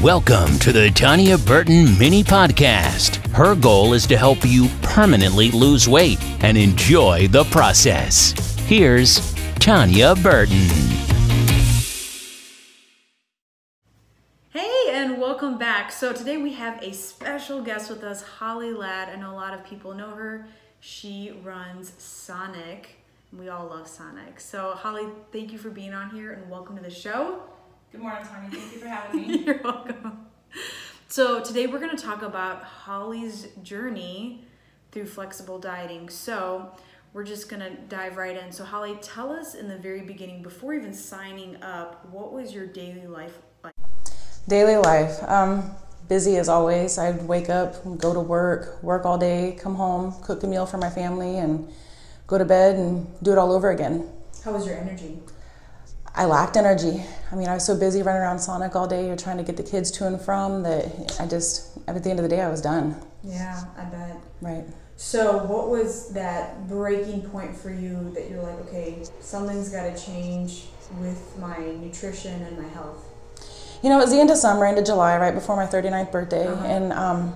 Welcome to the Tanya Burton Mini Podcast. Her goal is to help you permanently lose weight and enjoy the process. Here's Tanya Burton. Hey, and welcome back. So, today we have a special guest with us, Holly Ladd. I know a lot of people know her. She runs Sonic. We all love Sonic. So, Holly, thank you for being on here and welcome to the show. Good morning, Tanya. Thank you for having me. You're welcome. So, today we're going to talk about Holly's journey through flexible dieting. So, we're just going to dive right in. So, Holly, tell us in the very beginning, before even signing up, what was your daily life like? Daily life. Um, busy as always. I'd wake up, go to work, work all day, come home, cook a meal for my family, and go to bed and do it all over again. How was your energy? I lacked energy. I mean, I was so busy running around Sonic all day trying to get the kids to and from that I just, at the end of the day, I was done. Yeah, I bet. Right. So, what was that breaking point for you that you're like, okay, something's got to change with my nutrition and my health? You know, it was the end of summer, end of July, right before my 39th birthday, Uh-huh. and um,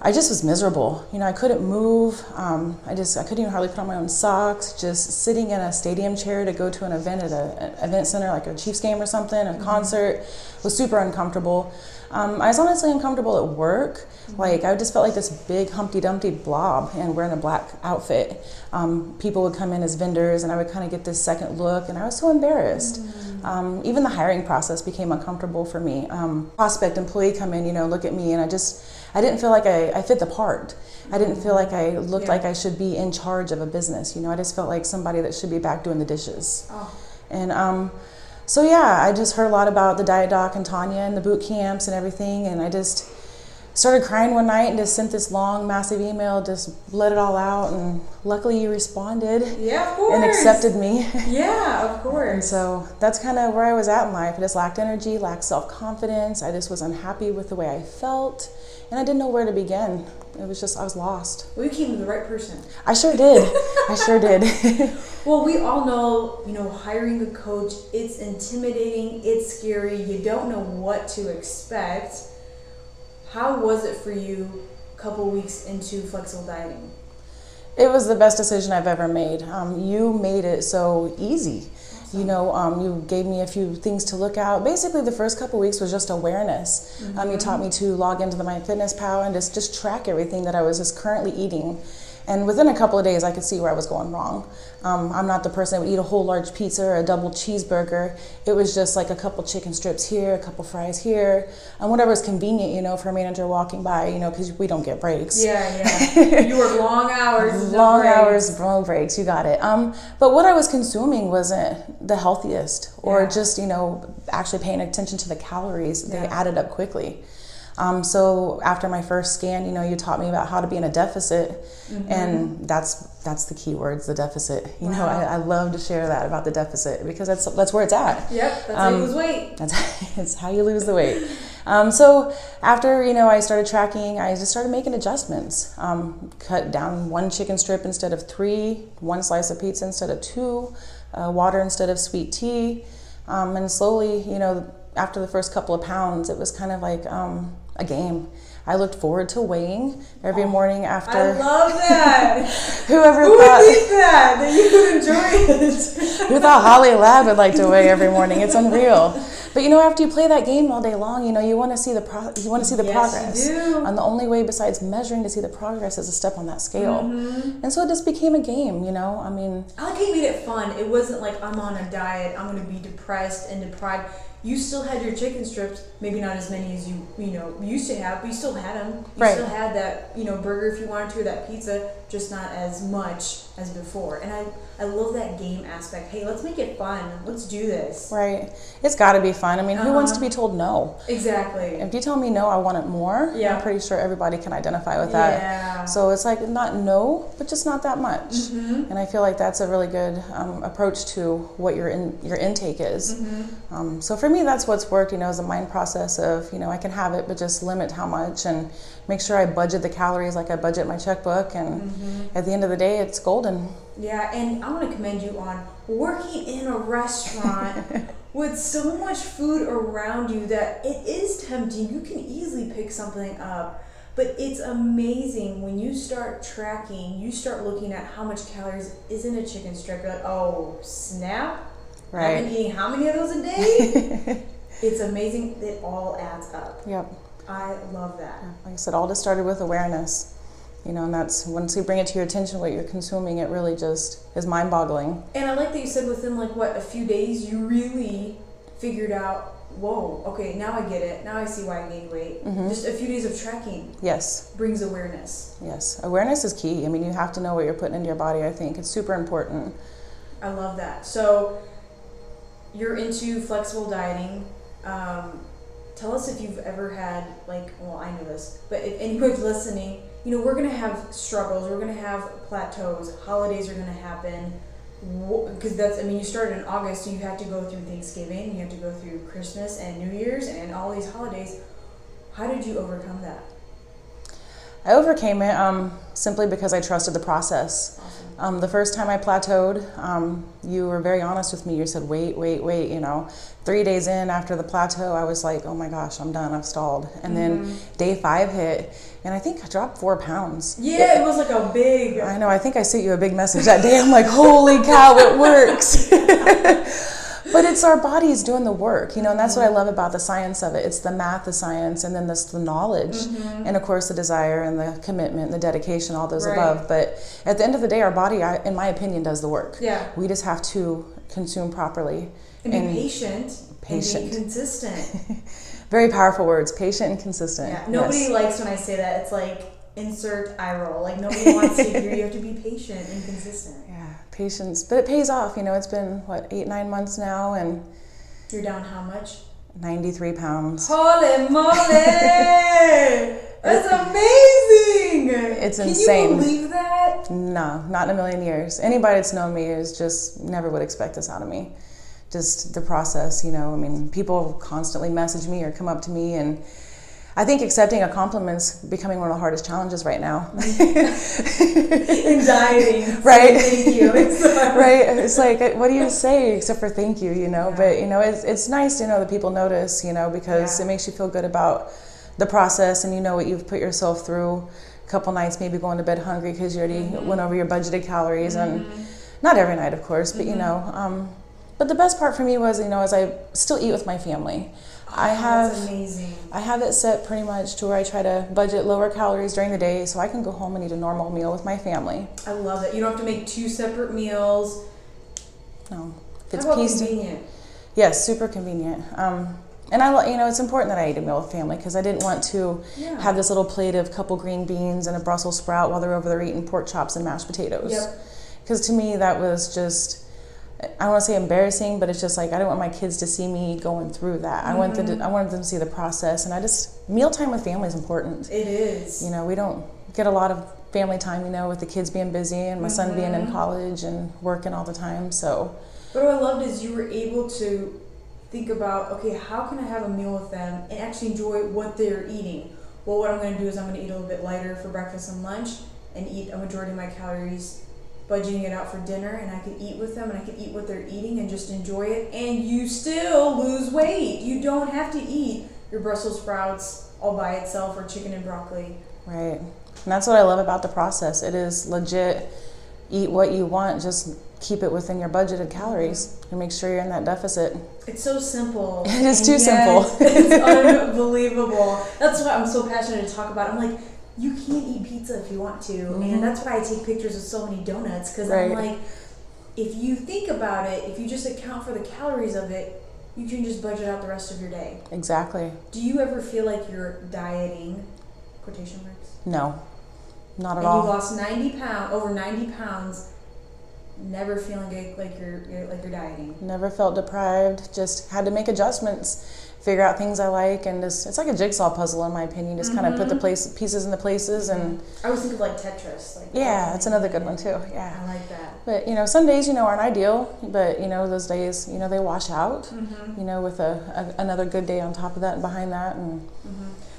I just was miserable. You know, I couldn't move. Um, I just I couldn't even hardly put on my own socks. Just sitting in a stadium chair to go to an event at a- an event center, like a Chiefs game or something, a concert, was super uncomfortable. Um, I was honestly uncomfortable at work. Like I just felt like this big Humpty Dumpty blob, and wearing a black outfit. Um, people would come in as vendors, and I would kind of get this second look, and I was so embarrassed. Um, even the hiring process became uncomfortable for me. Um, prospect employee come in, you know, look at me, and I just, I didn't feel like I, I fit the part. I didn't feel like I looked Yeah. like I should be in charge of a business. You know, I just felt like somebody that should be back doing the dishes. Oh, And um, so yeah, I just heard a lot about the diet doc and Tanya and the boot camps and everything, and I just started crying one night and just sent this long, massive email, just let it all out, and luckily you responded yeah, of course. and accepted me. Yeah, of course. And so that's kind of where I was at in life. I just lacked energy, lacked self confidence. I just was unhappy with the way I felt, and I didn't know where to begin. It was just, I was lost. Well, you came to the right person. I sure did. I sure did. Well, we all know, you know, hiring a coach, it's intimidating, it's scary, you don't know what to expect. How was it for you a couple weeks into flexible dieting? it was the best decision I've ever made. Um, you made it so easy. You know, um, you gave me a few things to look out. Basically, the first couple weeks was just awareness. Um, you taught me to log into the MyFitnessPal and just, just track everything that I was just currently eating. And within a couple of days, I could see where I was going wrong. Um, I'm not the person that would eat a whole large pizza or a double cheeseburger. It was just like a couple chicken strips here, a couple fries here, and whatever's convenient, you know, for a manager walking by, you know, because we don't get breaks Yeah, yeah. you work long hours. no long breaks. hours, long breaks. You got it. Um, but what I was consuming wasn't the healthiest, or Yeah. just you know actually paying attention to the calories. They Yeah. added up quickly. Um, so after my first scan, you know, you taught me about how to be in a deficit, Mm-hmm. and that's that's the key words, the deficit. You know, I, I love to share that about the deficit because that's that's where it's at. Yep, that's how you Um, lose weight. That's, that's how you lose the weight. Um, so after you know I started tracking, I just started making adjustments. Um, cut down one chicken strip instead of three, one slice of pizza instead of two, uh, water instead of sweet tea, um, and slowly, you know, after the first couple of pounds, it was kind of like um, a game. I looked forward to weighing every morning after. I love that. whoever Who would thought think that? That you would enjoy it. who thought Holly Ladd would like to weigh every morning? It's unreal. But you know, after you play that game all day long, you know you want to see the pro- you want to see the Yes, progress. you do. And the only way besides measuring to see the progress is a step on that scale. Mm-hmm. And so it just became a game. You know, I mean, I like how you made it fun. It wasn't like I'm on a diet, I'm gonna be depressed and deprived. You still had your chicken strips, maybe not as many as you you know used to have, but you still had them. You Right. still had that you know burger if you wanted to, or that pizza, just not as much as before. And I I love that game aspect. Hey, let's make it fun. Let's do this. right? It's got to be fun. I mean, who wants to Uh-huh. be told no? Exactly. If you tell me no, I want it more. Yeah. I'm pretty sure everybody can identify with that. Yeah. So it's like not no, but just not that much. Mm-hmm. And I feel like that's a really good um, approach to what your in, your intake is. Mm-hmm. Um, so for me, that's what's worked. You know, is a mind process of you know I can have it, but just limit how much and make sure I budget the calories like I budget my checkbook. And Mm-hmm. at the end of the day, it's golden. Yeah, and I want to commend you on working in a restaurant with so much food around you that it is tempting. You can easily pick something up. But it's amazing when you start tracking, you start looking at how much calories is in a chicken strip. You're like, oh, snap. Right. I've been eating how many of those a day? it's amazing. It all adds up. Yep. I love that. Like I said, all just started with awareness. You know, and that's once you bring it to your attention what you're consuming, it really just is mind boggling. And I like that you said within like what a few days you really figured out. Whoa, okay, now I get it. Now I see why I gained weight. Mhm. Just a few days of tracking Yes, brings awareness. yes. Awareness is key. I mean, you have to know what you're putting into your body, I think. It's super important. I love that. So you're into flexible dieting. Um, tell us if you've ever had like, well, I know this, but if anybody's listening, you know, we're gonna have struggles. We're gonna have plateaus. Holidays are gonna happen. Because that's, I mean, you started in August, so you have to go through Thanksgiving, you have to go through Christmas and New Year's, and all these holidays. How did you overcome that? I overcame it um, simply because I trusted the process. Um, the first time I plateaued, um, you were very honest with me. You said, wait, wait, wait. You know, three days in after the plateau, I was like, oh my gosh, I'm done. I've stalled. And then day five hit, and I think I dropped four pounds. Yeah, it was like a big. I know. I think I sent you a big message that day. I'm like, holy cow, it works. but it's our bodies doing the work, you know, and that's what I love about the science of it. It's the math, the science, and then this the knowledge, mm-hmm. and of course the desire and the commitment, and the dedication, all those Right. above. But at the end of the day, our body, I, in my opinion, does the work. Yeah. We just have to consume properly. And be And patient. Patient. And be consistent. Very powerful words: patient and consistent. Yeah, nobody Yes. likes when I say that. It's like insert eye roll. Like nobody wants to hear you have to be patient and consistent. Yeah, patience, but it pays off. You know, it's been what eight, nine months now, and You're down how much? 93 pounds. Holy moly! That's amazing! It's Can insane. you believe that? No, not in a million years. Anybody that's known me is just never would expect this out of me. Just the process, you know. I mean, people constantly message me or come up to me, and I think accepting a compliment's becoming one of the hardest challenges right now. Dieting. Right. Thank you. It's right? It's like, what do you say except for thank you, you know? But, you know, it's, it's nice to know that people notice, you know, because Yeah. it makes you feel good about the process and you know what you've put yourself through. A couple nights, maybe going to bed hungry because you already Mm-hmm. went over your budgeted calories, and not every night, of course, but you Mm-hmm. know. Um, but the best part for me was, you know, as I still eat with my family. I have amazing. I have it set pretty much to where I try to budget lower calories during the day so I can go home and eat a normal meal with my family. I love it. You don't have to make two separate meals. No, if How about pieced. convenient? Yes, super convenient. Um, and I, you know, it's important that I eat a meal with family because I didn't want to Yeah. have this little plate of couple green beans and a Brussels sprout while they're over there eating pork chops and mashed potatoes. Yep. Because to me, that was just, I don't want to say embarrassing, but it's just like I don't want my kids to see me going through that. I want them to, mm-hmm. I wanted them to see the process, and I just mealtime with family is important. It is. You know, we don't get a lot of family time, you know, with the kids being busy and my son being in mm-hmm. college and working all the time. So, But what I loved is you were able to think about, okay, how can I have a meal with them and actually enjoy what they're eating? Well, what I'm going to do is I'm going to eat a little bit lighter for breakfast and lunch and eat a majority of my calories, budgeting it out for dinner, and I could eat with them and I could eat what they're eating and just enjoy it. And you still lose weight. You don't have to eat your Brussels sprouts all by itself or chicken and broccoli. Right. And that's what I love about the process. It is legit eat what you want, just keep it within your budgeted calories and make sure you're in that deficit. It's so simple. It is and too simple. it's unbelievable. That's why I'm so passionate to talk about. it. I'm like, you can't eat pizza if you want to, and that's why I take pictures of so many donuts because I'm Mm-hmm. Like, if you think about it, if you just account for the calories of it, you can just budget out the rest of your day. Exactly. Do you ever feel like you're dieting? Quotation marks. No, not at and you lost 90 pounds, over 90 pounds, never feeling like, like you're, you're like you're dieting. Never felt deprived, just had to make adjustments, figure out things I like, and just it's like a jigsaw puzzle, in my opinion. Just kind of put the Mm-hmm. place, pieces in the places, and I always think of like Tetris. Like yeah, that's another good one too. Yeah. I like that. But you know, some days you know aren't ideal, but you know those days you know they wash out. Mm-hmm. You know, with a, a another good day on top of that and behind that, and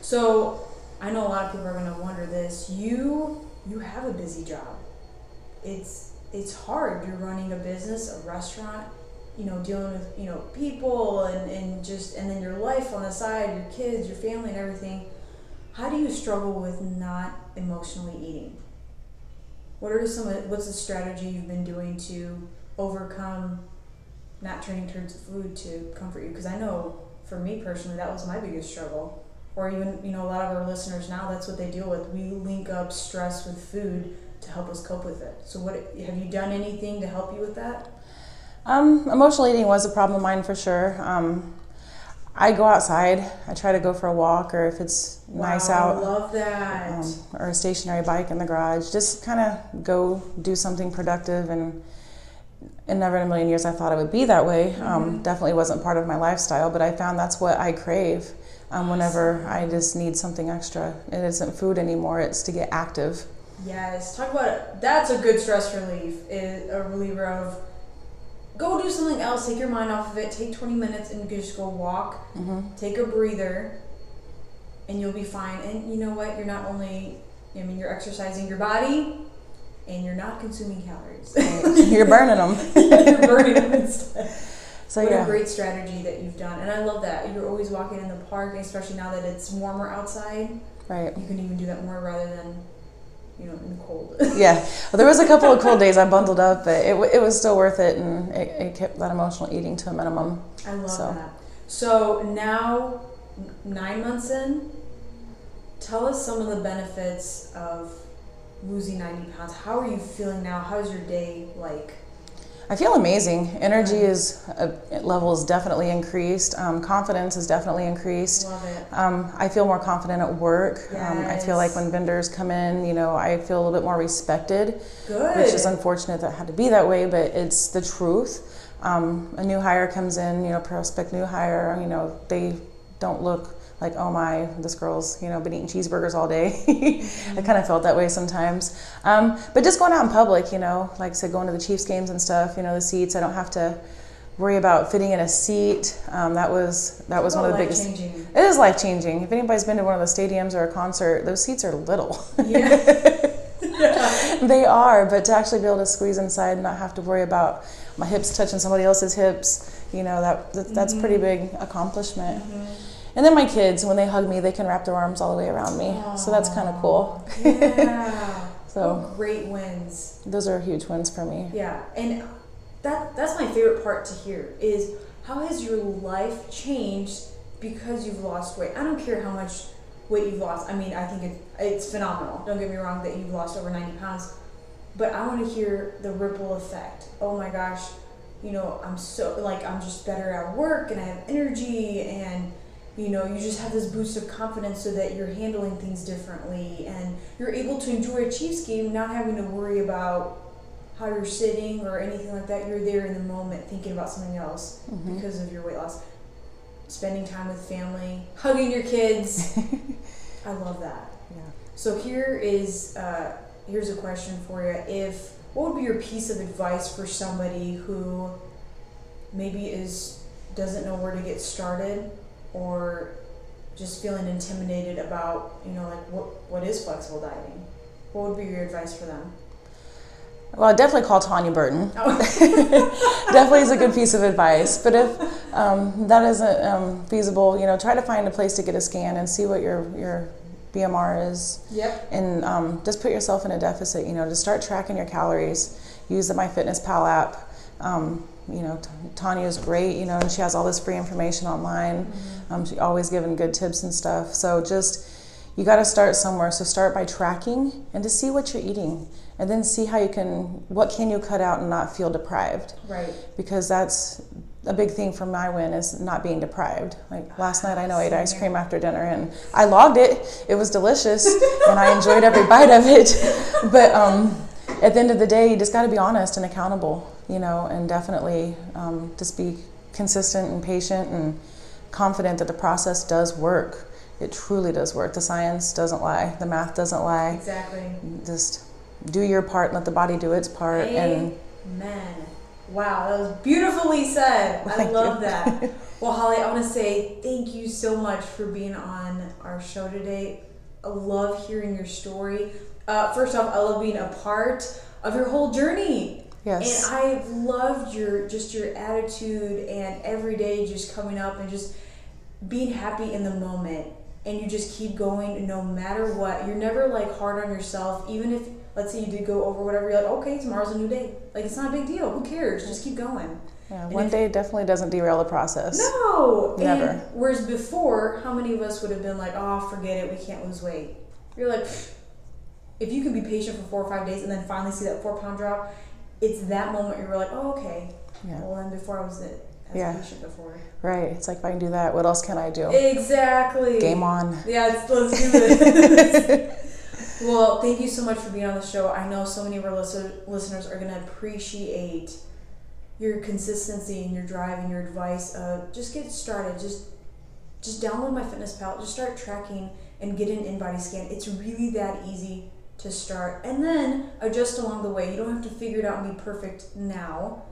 So I know a lot of people are gonna wonder this. You you have a busy job. It's it's hard. You're running a business, a restaurant. You know, dealing with, you know, people and, and just, and then your life on the side, your kids, your family, and everything, how do you struggle with not emotionally eating? What are some, what's the strategy you've been doing to overcome not turning towards food to comfort you? Because I know for me personally, that was my biggest struggle. Or even, you know, a lot of our listeners now, that's what they deal with. We link up stress with food to help us cope with it. So, what have you done anything to help you with that? Um, emotional eating was a problem of mine for sure. Um, I go outside. I try to go for a walk, or if it's nice out, I love that. um, or a stationary bike in the garage. Just kind of go do something productive. And, and never in a million years I thought it would be that way. Um, definitely wasn't part of my lifestyle, but I found that's what I crave um, whenever I just need something extra. It isn't food anymore, it's to get active. Yes, talk about. That's a good stress relief. A reliever of go do something else. Take your mind off of it. Take twenty minutes and just go walk. Mm-hmm. Take a breather, and you'll be fine. And you know what? You're not only I mean you're exercising your body, and you're not consuming calories. You're burning them. you're burning them instead. So, what a great strategy that you've done, and I love that you're always walking in the park, especially now that it's warmer outside. Right. You can even do that more rather than, you know, in the cold. Yeah. Well, there was a couple of cold days I bundled up, but it, it was still worth it, and it, it kept that emotional eating to a minimum. I love So. that. So now, nine months in, tell us some of the benefits of losing 90 pounds. How are you feeling now? How's your day like? I feel amazing. Energy is uh, level is definitely increased. Um, confidence is definitely increased. Love it. Um, I feel more confident at work. Um, I feel like when vendors come in, you know, I feel a little bit more respected, Good. which is unfortunate that it had to be that way, but it's the truth. Um, a new hire comes in, you know, prospect new hire, you know, they don't look like, oh my, this girl's, you know, been eating cheeseburgers all day. I kind of felt that way sometimes. Um, but just going out in public, you know, like I said, going to the Chiefs games and stuff, you know, the seats, I don't have to worry about fitting in a seat. Um, that was that was one of the biggest. It is life changing. If anybody's been to one of the stadiums or a concert, those seats are little. Yeah. they are, but to actually be able to squeeze inside and not have to worry about my hips touching somebody else's hips, you know, that, that that's pretty big accomplishment. And then my kids, when they hug me, they can wrap their arms all the way around me. So that's kind of cool. yeah. So great wins. those are huge wins for me. Yeah, and that that's my favorite part to hear is how has your life changed because you've lost weight? I don't care how much weight you've lost. I mean, I think it, it's phenomenal. Don't get me wrong that you've lost over 90 pounds, but I want to hear the ripple effect. Oh my gosh, you know, I'm so like I'm just better at work and I have energy and you know, you just have this boost of confidence so that you're handling things differently and you're able to enjoy a Chiefs game not having to worry about how you're sitting or anything like that. You're there in the moment thinking about something else because of your weight loss. Spending time with family, hugging your kids. I love that. Yeah. So here is uh, here's a question for you. If what would be your piece of advice for somebody who maybe is doesn't know where to get started or just feeling intimidated about you know like what what is flexible dieting? What would be your advice for them? Well, I'd definitely call Tanya Burton. Oh. definitely is a good piece of advice. But if um, that isn't um, feasible, you know, try to find a place to get a scan and see what your your BMR is, Yep. and um, just put yourself in a deficit. You know, to start tracking your calories. Use the MyFitnessPal app. Um, you know, T- Tanya's great. You know, and she has all this free information online. Um, she's always giving good tips and stuff. So just you got to start somewhere. So start by tracking and to see what you're eating, and then see how you can what can you cut out and not feel deprived Right. because that's a big thing for my win is not being deprived. Like last night, I know I ate ice cream after dinner and I logged it. It was delicious and I enjoyed every bite of it. But um, at the end of the day, you just got to be honest and accountable, you know, and definitely um, just be consistent and patient and confident that the process does work. It truly does work. The science doesn't lie. The math doesn't lie. Exactly. Just do your part and let the body do its part. And Amen. Wow, that was beautifully said. I love you. that. Well, Holly, I want to say thank you so much for being on our show today. I love hearing your story. Uh, first off, I love being a part of your whole journey. Yes. And I've loved your just your attitude and every day just coming up and just being happy in the moment and you just keep going no matter what. You're never like hard on yourself, even if let's say you did go over whatever, you're like, okay, tomorrow's a new day. Like it's not a big deal. Who cares? Just keep going. Yeah, And one if- day definitely doesn't derail the process. No, Never. And whereas before, how many of us would have been like, "Oh, forget it, we can't lose weight." You're like, if you can be patient for four or five days and then finally see that four pound drop, it's that moment you're like, "Oh, okay." Yeah. Well, then before I was it. as Yeah. patient before. Right. It's like if I can do that, what else can I do? Exactly. Game on. Yeah, let's, let's do this. well, thank you so much for being on the show. I know so many of our listen- listeners are going to appreciate your consistency and your drive and your advice. Uh, just get started. Just just download my fitness pal. Just start tracking and get an in-body scan. It's really that easy to start, and then adjust along the way. You don't have to figure it out and be perfect now.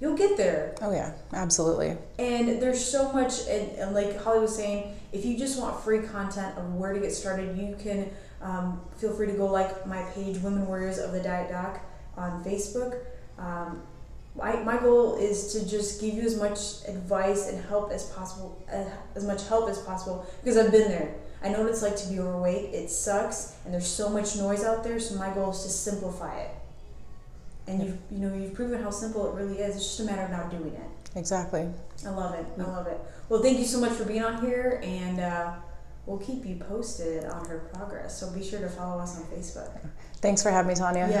You'll get there. Oh yeah, absolutely. And there's so much, and, and like Holly was saying, if you just want free content of where to get started, you can um, feel free to go like my page, Women Warriors of the Diet Doc, on Facebook. Um, my, my goal is to just give you as much advice and help as possible, uh, as much help as possible, because I've been there. I know what it's like to be overweight. It sucks, and there's so much noise out there. So my goal is to simplify it. And you've you know you've proven how simple it really is. It's just a matter of not doing it. Exactly. I love it. I love it. Well, thank you so much for being on here, and uh, we'll keep you posted on her progress. So be sure to follow us on Facebook. Thanks for having me, Tanya. Yeah,